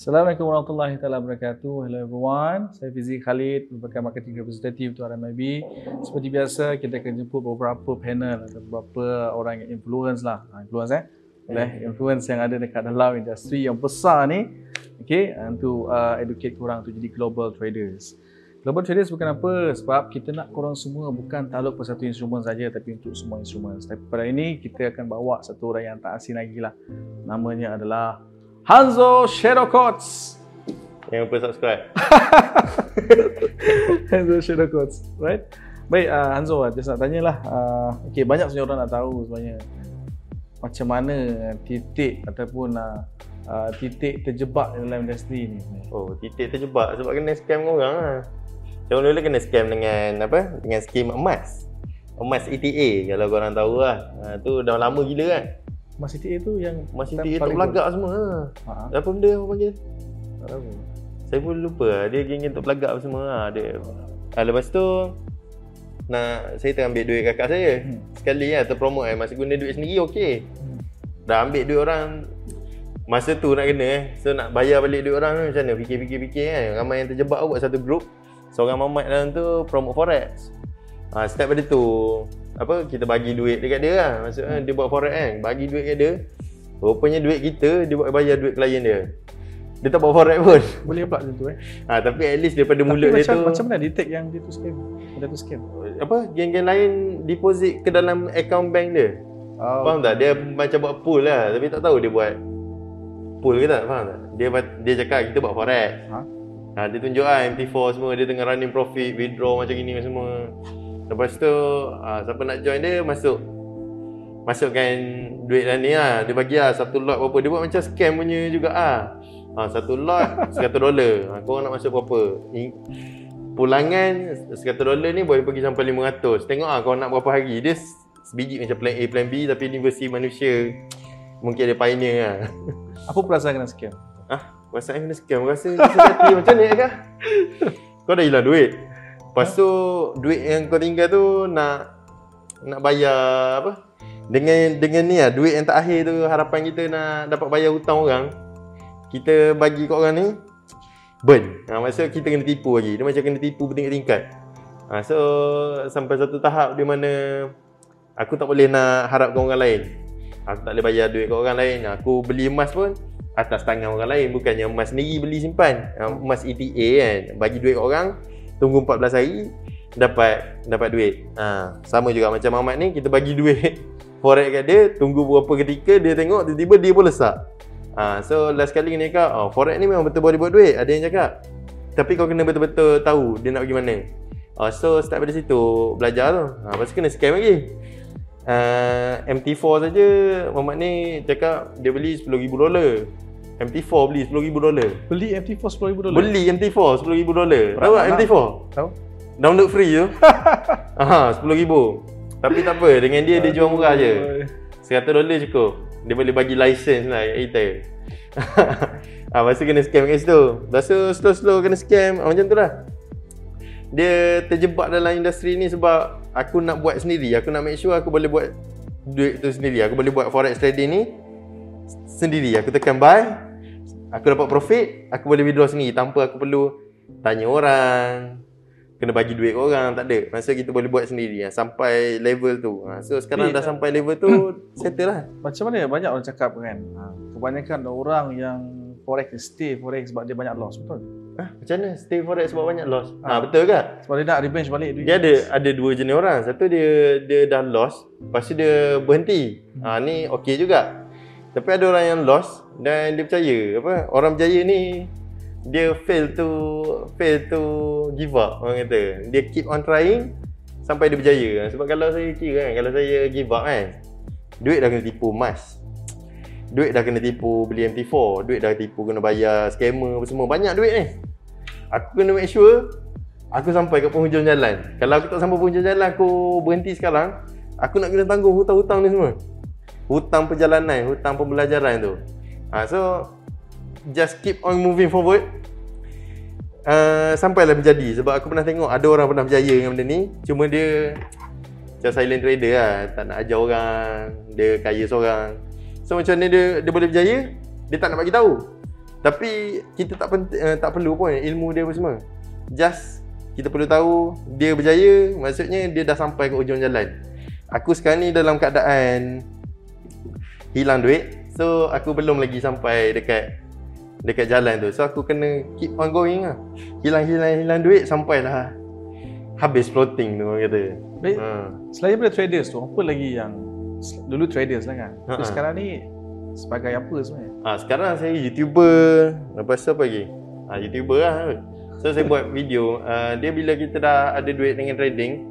Assalamualaikum warahmatullahi taala wabarakatuh. Hello everyone. Saya Fizi Khalid merupakan marketing representative untuk RMIB. Seperti biasa kita akan jemput beberapa panel atau beberapa orang yang influence lah. Ha, influence eh. Oleh influence yang ada dekat dalam industri yang besar ni. Okay, untuk uh, educate korang untuk jadi global traders. Global traders bukan apa sebab kita nak korang semua bukan taluk pada satu instrumen saja tapi untuk semua instrumen. Tapi pada ini kita akan bawa satu orang yang tak asing lagi lah. Namanya adalah Hanzo Shadow Coats. Jangan lupa subscribe. Hanzo Shadow Coats, right? Baik, uh, Hanzo, just nak tanyalah. Uh, okay, banyak sebenarnya orang nak tahu sebenarnya macam mana titik ataupun uh, uh, titik terjebak dalam industri ni. Oh, titik terjebak sebab kena scam orang lah. Macam dulu kena scam dengan apa? Dengan skim emas. Emas ETA kalau korang tahu lah. Ha, tu dah lama gila kan. Mas CTA tu yang Mas ETA tu pelagak semua. Ha. Apa benda orang panggil? Tak. Saya pun lupa. Dia geng-geng untuk pelagak semua lah. Dia. Ha, lepas tu nak saya tengah ambil duit kakak saya. Hmm. Sekali lah terpromote eh. Masa guna duit sendiri okey. Hmm. Dah ambil duit orang masa tu nak kena eh. So nak bayar balik duit orang tu macam mana? Fikir-fikir-fikir kan. Ramai yang terjebak buat satu group. Seorang mamat dalam tu promote forex. Ha, step pada tu apa kita bagi duit dekat dia lah. Maksudnya hmm. dia buat forex kan bagi duit kat dia rupanya duit kita dia buat bayar duit klien dia. Dia tak buat forex pun. Boleh pula macam tu eh. Ha, tapi at least daripada tapi mulut macam, dia tu macam mana detect yang dia tu scam? Dia tu scam? Apa geng-geng lain deposit ke dalam account bank dia? Oh. faham tak? Dia macam buat pool lah tapi tak tahu dia buat pool ke tak faham tak? Dia dia cakap kita buat forex. Ha? Ha, dia tunjuk lah MT4 semua dia tengah running profit withdraw macam gini semua Lepas tu uh, siapa nak join dia masuk masukkan duit dalam ni lah. Dia bagi lah satu lot berapa. Dia buat macam scam punya juga ah. Ha, satu lot 100 dolar. Ha, kau nak masuk berapa? Ni, pulangan 100 dolar ni boleh pergi sampai 500. Tengok ah kau nak berapa hari. Dia sebiji macam plan A, plan B tapi ni versi manusia. Mungkin ada pioneer lah. Apa perasaan kena scam? Ah, perasaan kena scam. Rasa macam ni kah? Kau dah hilang duit. Lepas tu duit yang kau tinggal tu nak nak bayar apa? Dengan dengan ni lah duit yang tak akhir tu harapan kita nak dapat bayar hutang orang. Kita bagi kat orang ni burn. Ha, maksud kita kena tipu lagi. Dia macam kena tipu bertingkat-tingkat. Ha, so sampai satu tahap di mana aku tak boleh nak harapkan orang lain. Aku tak boleh bayar duit kat orang lain. Aku beli emas pun atas tangan orang lain bukannya emas sendiri beli simpan. Ha, emas ETA kan. Bagi duit kat orang tunggu 14 hari dapat dapat duit. Ha, sama juga macam Mamat ni kita bagi duit forex kat dia, tunggu beberapa ketika dia tengok tiba-tiba dia pun lesak. Ha, so last kali ni cakap, oh, forex ni memang betul boleh buat duit. Ada yang cakap. Tapi kau kena betul-betul tahu dia nak pergi mana. Ha, so start dari situ belajar tu. Ha, tu kena scam lagi. Uh, MT4 saja Mamat ni cakap dia beli 10,000 dolar. MT4 beli 10,000 dolar. Beli MT4 10,000 dolar. Beli MT4 10,000 dolar. Tahu tak MT4? Tahu. Download free tu. Aha, 10,000. Tapi tak apa, dengan dia dia jual murah je. 100 dolar cukup. Dia boleh bagi license lah kat kita. ah, masa kena scam kat situ. Masa slow-slow kena scam, ah, macam tu lah. Dia terjebak dalam industri ni sebab aku nak buat sendiri. Aku nak make sure aku boleh buat duit tu sendiri. Aku boleh buat forex trading ni sendiri. Aku tekan buy, Aku dapat profit, aku boleh withdraw sendiri tanpa aku perlu tanya orang, kena bagi duit orang, tak ada. Masa kita boleh buat sendiri ya, sampai level tu. Ha, so sekarang dah sampai level tu, settle lah. Macam mana banyak orang cakap kan, ha, kebanyakan orang yang forex stay forex sebab dia banyak loss, betul? Ha, macam mana stay forex sebab banyak loss? Ha, ha betul ke? Sebab dia nak revenge balik duit. Dia ada ada dua jenis orang. Satu dia dia dah loss, lepas tu dia berhenti. Ha, ni okey juga. Tapi ada orang yang lost dan dia percaya apa orang berjaya ni dia fail to fail to give up orang kata. Dia keep on trying sampai dia berjaya. Sebab kalau saya kira kan kalau saya give up kan duit dah kena tipu emas. Duit dah kena tipu beli MT4, duit dah tipu kena bayar scammer apa semua. Banyak duit ni. Aku kena make sure aku sampai ke penghujung jalan. Kalau aku tak sampai penghujung jalan aku berhenti sekarang, aku nak kena tanggung hutang-hutang ni semua hutang perjalanan, hutang pembelajaran tu. Ha, so just keep on moving forward. Uh, sampailah menjadi sebab aku pernah tengok ada orang pernah berjaya dengan benda ni cuma dia macam silent trader lah tak nak ajar orang dia kaya seorang so macam mana dia, dia boleh berjaya dia tak nak bagi tahu Tapi kita tak penting uh, tak perlu pun ilmu dia apa semua. Just kita perlu tahu dia berjaya, maksudnya dia dah sampai ke ujung jalan. Aku sekarang ni dalam keadaan hilang duit. So aku belum lagi sampai dekat dekat jalan tu. So aku kena keep on going lah. Hilang-hilang hilang duit sampailah habis floating tu orang kata. Baik. Ha. Selain daripada traders tu, apa lagi yang dulu traders lah kan. Ha-ha. sekarang ni sebagai apa sebenarnya? Ah sekarang saya YouTuber. Lepas tu apa lagi? Ah YouTuber lah. So saya buat video. Uh, dia bila kita dah ada duit dengan trading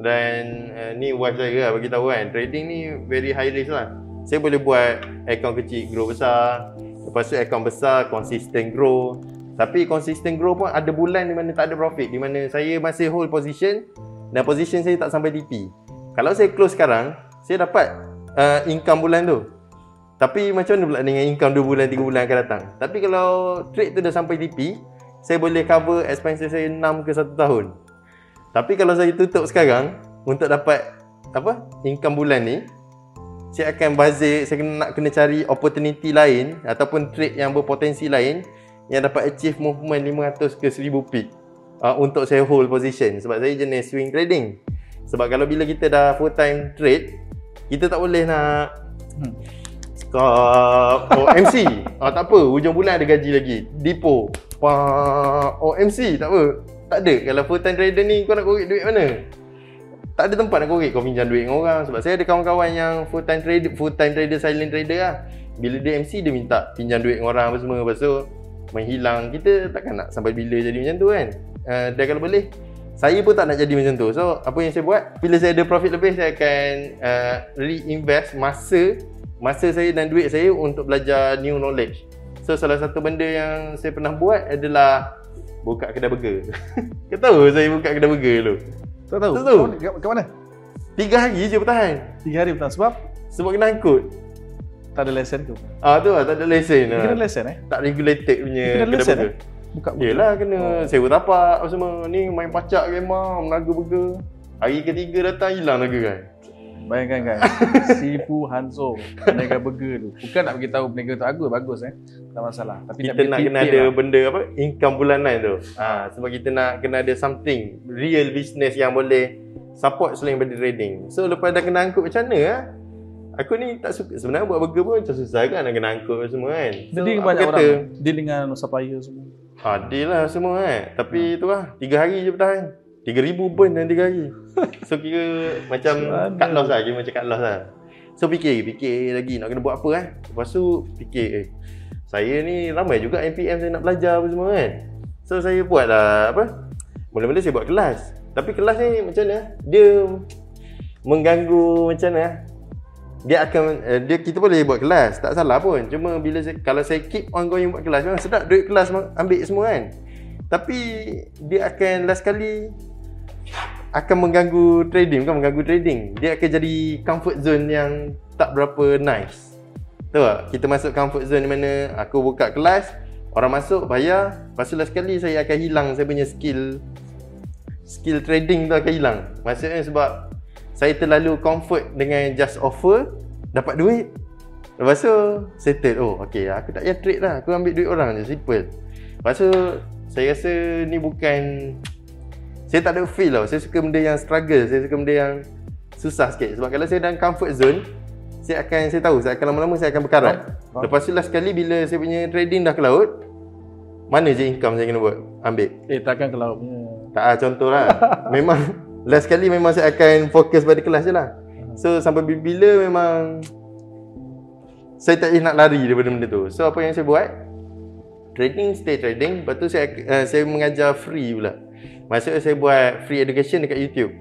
dan uh, ni wife saya lah bagi tahu kan. Trading ni very high risk lah. Saya boleh buat account kecil grow besar. Lepas tu account besar consistent grow. Tapi consistent grow pun ada bulan di mana tak ada profit. Di mana saya masih hold position dan position saya tak sampai TP. Kalau saya close sekarang, saya dapat uh, income bulan tu. Tapi macam mana pula dengan income 2 bulan, 3 bulan akan datang? Tapi kalau trade tu dah sampai TP, saya boleh cover expenses saya 6 ke 1 tahun. Tapi kalau saya tutup sekarang untuk dapat apa? income bulan ni, saya akan bazir, saya kena, nak kena cari opportunity lain ataupun trade yang berpotensi lain yang dapat achieve movement 500 ke 1000 peak uh, untuk saya hold position. Sebab saya jenis swing trading. Sebab kalau bila kita dah full time trade, kita tak boleh nak Hmm. Cakap Oh MC ah, Tak apa Hujung bulan ada gaji lagi. Depo. Pak Oh MC Tak apa. Tak ada. Kalau full time trader ni Kau nak korek duit mana Tak ada tempat nak korek Kau pinjam duit dengan orang. Sebab saya ada kawan-kawan yang Full time trader Full time trader Silent trader lah. Bila dia MC Dia minta pinjam duit dengan orang apa semua. Lepas tu Menghilang. Kita takkan nak Sampai bila jadi macam tu kan. Uh, Dan kalau boleh saya pun tak nak jadi macam tu. So apa yang saya buat? Bila saya ada profit lebih Saya akan uh, Reinvest masa Masa saya dan duit saya Untuk belajar new knowledge. So salah satu benda yang Saya pernah buat adalah Buka kedai burger. Kau tahu saya buka kedai burger dulu Tak tahu. Tak tahu. Kat, kat mana? Tiga hari je bertahan Tiga hari petang sebab Sebab kena angkut tak ada lesen tu. Ah tu lah tak ada lesen Dia kena lah. lesen eh? Tak regulated punya kena lesen eh? Buka buka. Yelah kena sewa tapak apa semua Ni main pacak kemah Menaga burger Hari ketiga datang hilang naga kan Bayangkan kan Sifu Hanzo Peniaga burger tu Bukan nak beritahu peniaga tu bagus Bagus eh Tak masalah Tapi kita nak kena ada lah. benda apa income bulanan tu. Ha, sebab kita nak kena ada something real business yang boleh support selain daripada trading. So lepas dah kena angkut macam mana ah? Aku ni tak suka sebenarnya buat burger pun macam susah kan nak kena angkut semua kan. So, aku banyak kata, orang Deal dengan supplier semua Ha, deal lah semua kan. Tapi tu lah, 3 hari je bertahan. 3000 burn dalam 3 hari. So kira macam cut loss lah, kira macam cut loss lah. So fikir, fikir lagi nak kena buat apa kan. Lepas tu fikir, eh, saya ni ramai juga NPM saya nak belajar apa semua kan. So saya buat lah apa. Mula-mula saya buat kelas. Tapi kelas ni macam mana? Dia mengganggu macam mana? Dia akan uh, dia kita boleh buat kelas, tak salah pun. Cuma bila saya, kalau saya keep on going buat kelas memang sedap duit kelas ambil semua kan. Tapi dia akan last kali akan mengganggu trading bukan mengganggu trading. Dia akan jadi comfort zone yang tak berapa nice. Tahu tak? Kita masuk comfort zone di mana aku buka kelas, orang masuk bayar, lepas tu last kali saya akan hilang saya punya skill skill trading tu akan hilang. Maksudnya sebab saya terlalu comfort dengan just offer dapat duit. Lepas tu settle. Oh, okey, aku tak payah trade lah. Aku ambil duit orang je, simple. Lepas tu saya rasa ni bukan saya tak ada feel tau. Saya suka benda yang struggle. Saya suka benda yang susah sikit. Sebab kalau saya dalam comfort zone, saya akan saya tahu saya akan lama-lama saya akan berkarat. Faham. Lepas tu last kali bila saya punya trading dah ke laut, mana je income saya kena buat? Ambil. Eh takkan kalau punya Tak ah contoh lah. memang last kali memang saya akan fokus pada kelas je lah. So sampai bila memang saya tak nak lari daripada benda tu. So apa yang saya buat? Trading, stay trading. Lepas tu saya uh, saya mengajar free pula. Maksudnya saya buat free education dekat YouTube.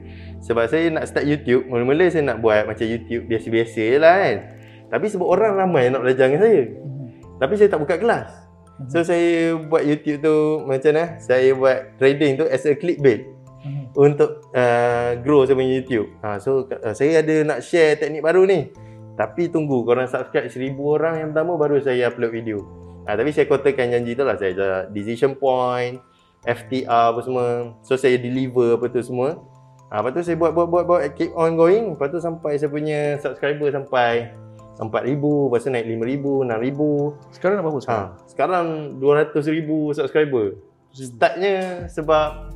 Sebab saya nak start YouTube, mula-mula saya nak buat macam YouTube biasa-biasa je lah kan. Tapi sebab orang ramai nak belajar dengan saya. Tapi saya tak buka kelas. So saya buat YouTube tu macam mana? Saya buat trading tu as a clickbait untuk uh, grow saya punya YouTube. Ha, so uh, saya ada nak share teknik baru ni. Tapi tunggu korang subscribe 1000 orang yang pertama baru saya upload video. Ha, tapi saya kotakan janji tu lah saya ada decision point, FTR apa semua. So saya deliver apa tu semua. Ha, lepas tu saya buat buat buat buat keep on going. Lepas tu sampai saya punya subscriber sampai 4,000, lepas tu naik 5,000, 6,000. Sekarang dah berapa sekarang? Ha, sekarang 200,000 subscriber. Startnya sebab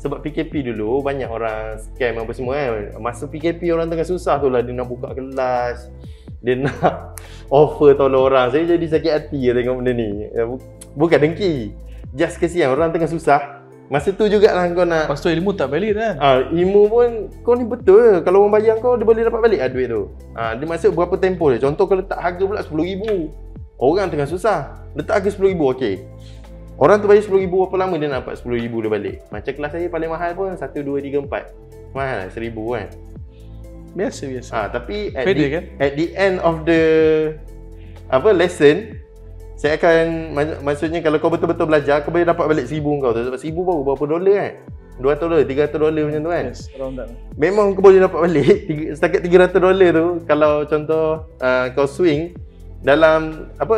sebab PKP dulu banyak orang scam apa semua kan. Masa PKP orang tengah susah tu lah dia nak buka kelas. Dia nak offer tolong orang. Saya jadi sakit hati ya tengok benda ni. Ya, bu- Bukan dengki. Just kesian orang tengah susah. Masa tu jugalah kau nak Lepas tu ilmu tak valid kan? Ah, ilmu pun kau ni betul? Kalau orang bayar kau dia boleh dapat balik ah duit tu. Ah, dia maksud berapa tempoh dia. Contoh kau letak harga pula RM10,000. Orang tengah susah. Letak harga RM10,000 okey. Orang tu bayar RM10,000 berapa lama dia nak dapat RM10,000 dia balik? Macam kelas saya paling mahal pun 1 2 3 4. Mahal lah RM1,000 kan. Biasa biasa. Ah, tapi at Faedah the, kan? at the end of the apa lesson saya akan mak- maksudnya kalau kau betul-betul belajar kau boleh dapat balik RM1,000 kau tu sebab RM1,000 baru berapa dolar kan? 200 dolar, 300 dolar macam tu kan? Yes, around that. Memang kau boleh dapat balik setakat 300 dolar tu kalau contoh uh, kau swing dalam apa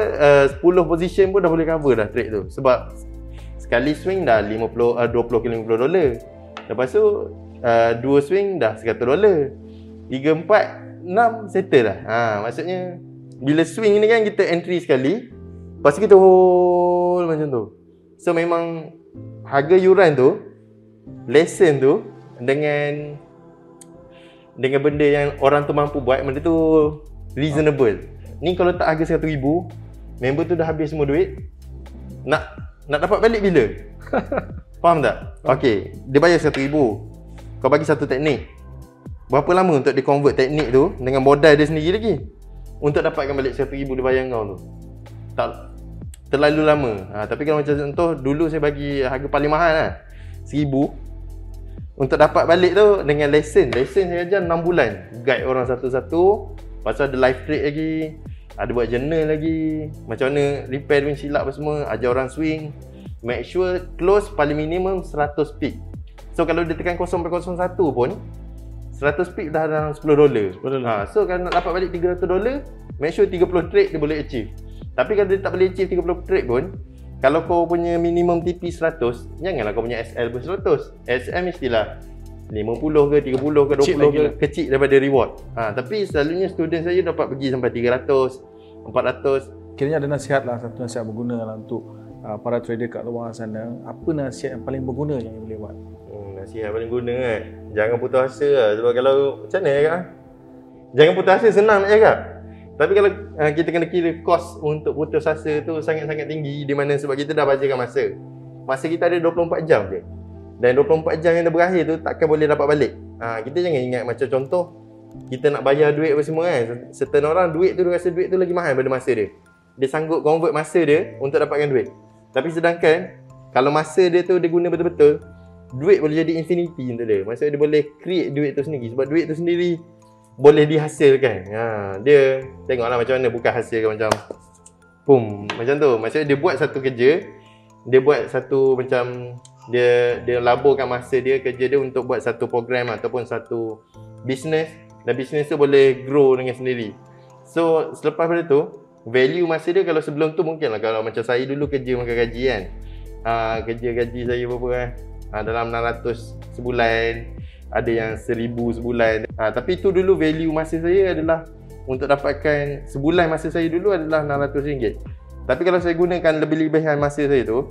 uh, 10 position pun dah boleh cover dah trade tu sebab sekali swing dah 50 uh, 20 ke 50 dolar. Lepas tu uh, dua swing dah 100 dolar. 3 4 6 settle dah. Ha maksudnya bila swing ni kan kita entry sekali lepas tu kita hold macam tu. So memang harga yuran tu lesson tu dengan dengan benda yang orang tu mampu buat benda tu reasonable. Ni kalau tak harga 100,000, member tu dah habis semua duit. Nak nak dapat balik bila? Faham tak? Okey, dia bayar 100,000. Kau bagi satu teknik. Berapa lama untuk dia convert teknik tu dengan modal dia sendiri lagi? Untuk dapatkan balik 100,000 dia bayar kau tu. Tak terlalu lama. Ha, tapi kalau macam contoh dulu saya bagi harga paling mahal lah. 1000 untuk dapat balik tu dengan lesson. Lesson saya ajar 6 bulan. Guide orang satu-satu. Tu ada live trade lagi. Ada buat journal lagi. Macam mana repair pun silap apa semua. Ajar orang swing. Make sure close paling minimum 100 pick. So kalau dia tekan 0.01 pun 100 pick dah dalam 10 dolar. dolar. Ha, so kalau nak dapat balik 300 dolar, make sure 30 trade dia boleh achieve. Tapi kalau dia tak boleh achieve 30 trade pun, kalau kau punya minimum TP 100, janganlah kau punya SL pun 100. SL mestilah 50 ke 30 ke 20 Kecil ke lah. kecil daripada reward. Ha, tapi selalunya student saya dapat pergi sampai 300, 400. Kiranya ada nasihat lah, satu nasihat berguna lah untuk uh, para trader kat luar sana. Apa nasihat yang paling berguna yang boleh buat? Hmm, nasihat paling guna kan. Jangan putus asa lah. Sebab kalau macam mana ya kak? Jangan putus asa senang nak cakap. Tapi kalau uh, kita kena kira kos untuk putus asa tu sangat-sangat tinggi di mana sebab kita dah bajakan masa. Masa kita ada 24 jam je. Dan 24 jam yang dah berakhir tu takkan boleh dapat balik. Ha, kita jangan ingat macam contoh kita nak bayar duit apa semua kan. Certain orang duit tu dia rasa duit tu lagi mahal daripada masa dia. Dia sanggup convert masa dia untuk dapatkan duit. Tapi sedangkan kalau masa dia tu dia guna betul-betul, duit boleh jadi infinity untuk dia. Maksudnya dia boleh create duit tu sendiri sebab duit tu sendiri boleh dihasilkan. Ha, dia tengoklah macam mana bukan hasilkan macam pum macam tu. Maksudnya dia buat satu kerja, dia buat satu macam dia dia laburkan masa dia kerja dia untuk buat satu program ataupun satu business dan business tu boleh grow dengan sendiri. So selepas pada tu value masa dia kalau sebelum tu mungkin lah kalau macam saya dulu kerja makan gaji kan. Ha, kerja gaji saya berapa kan? Ha, dalam 600 sebulan ada yang 1000 sebulan. Ha, tapi tu dulu value masa saya adalah untuk dapatkan sebulan masa saya dulu adalah RM600. Tapi kalau saya gunakan lebih-lebihan masa saya tu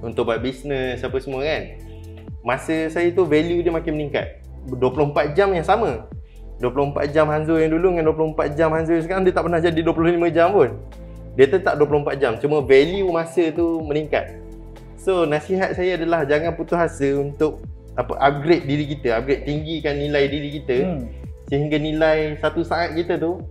untuk buat bisnes apa semua kan. Masa saya tu value dia makin meningkat. 24 jam yang sama. 24 jam Hanzo yang dulu dengan 24 jam Hanzo yang sekarang dia tak pernah jadi 25 jam pun. Dia tetap 24 jam. Cuma value masa tu meningkat. So nasihat saya adalah jangan putus asa untuk apa upgrade diri kita, upgrade tinggikan nilai diri kita Hmm. sehingga nilai satu saat kita tu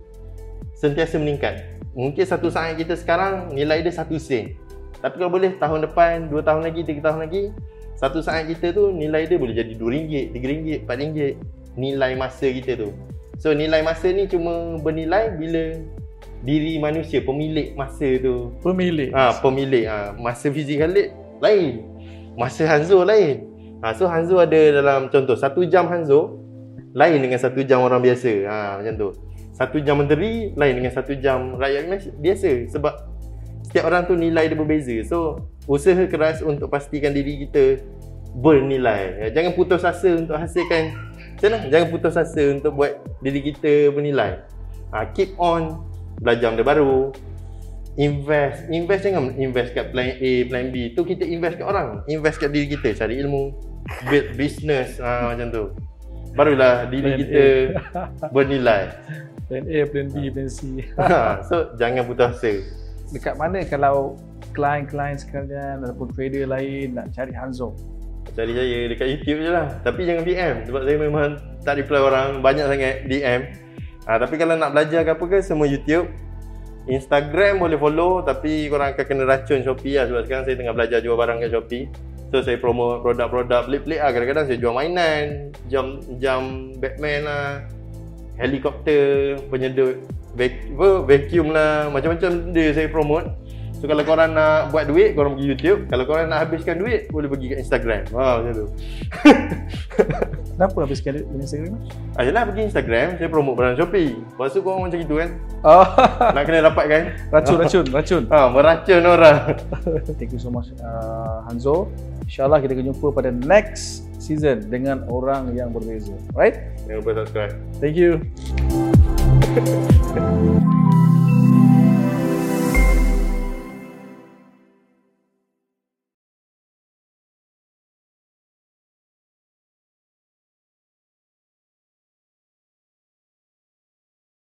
sentiasa meningkat. Mungkin satu saat kita sekarang nilai dia satu sen. Tapi kalau boleh tahun depan, dua tahun lagi, tiga tahun lagi, satu saat kita tu nilai dia boleh jadi RM2, RM3, RM4 nilai masa kita tu. So nilai masa ni cuma bernilai bila diri manusia, pemilik masa tu Pemilik. Ah, ha, pemilik ah ha, masa fizik Khalid lain. Masa Hanzo lain. Ha, so Hanzo ada dalam contoh satu jam Hanzo lain dengan satu jam orang biasa. Ha, macam tu. Satu jam menteri lain dengan satu jam rakyat biasa sebab setiap orang tu nilai dia berbeza. So usaha keras untuk pastikan diri kita bernilai. Ya, Jangan putus asa untuk hasilkan macam mana? Jangan putus asa untuk buat diri kita bernilai. uh, keep on belajar benda baru invest invest jangan invest kat plan A plan B tu kita invest kat orang invest kat diri kita cari ilmu build business uh, macam tu. Barulah diri Plan kita bernilai. Plan A, plan B, plan C. Ha, so jangan putus asa. Dekat mana kalau klien-klien sekalian ataupun trader lain nak cari Hanzo? cari saya dekat YouTube je lah. Tapi jangan DM sebab saya memang tak reply orang. Banyak sangat DM ha, tapi kalau nak belajar ke apa ke semua YouTube. Instagram boleh follow tapi korang akan kena racun Shopee lah. Sebab sekarang saya tengah belajar jual barang kat Shopee so saya promote produk-produk pelik-pelik lah kadang-kadang saya jual mainan jam jam Batman lah helikopter penyedut vac, vacuum lah macam-macam dia saya promote So kalau korang nak buat duit, korang pergi YouTube. Kalau korang nak habiskan duit, boleh pergi kat Instagram. Ha, macam tu. Kenapa habis sekali dengan Instagram? Ah, yelah pergi Instagram, saya promote barang Shopee. Lepas tu korang macam itu kan. Oh, Nak kena dapatkan. racun, racun, racun. Ha, meracun orang. Thank you so much uh, Hanzo. InsyaAllah kita akan jumpa pada next season dengan orang yang berbeza. Right? Jangan lupa subscribe. Thank you.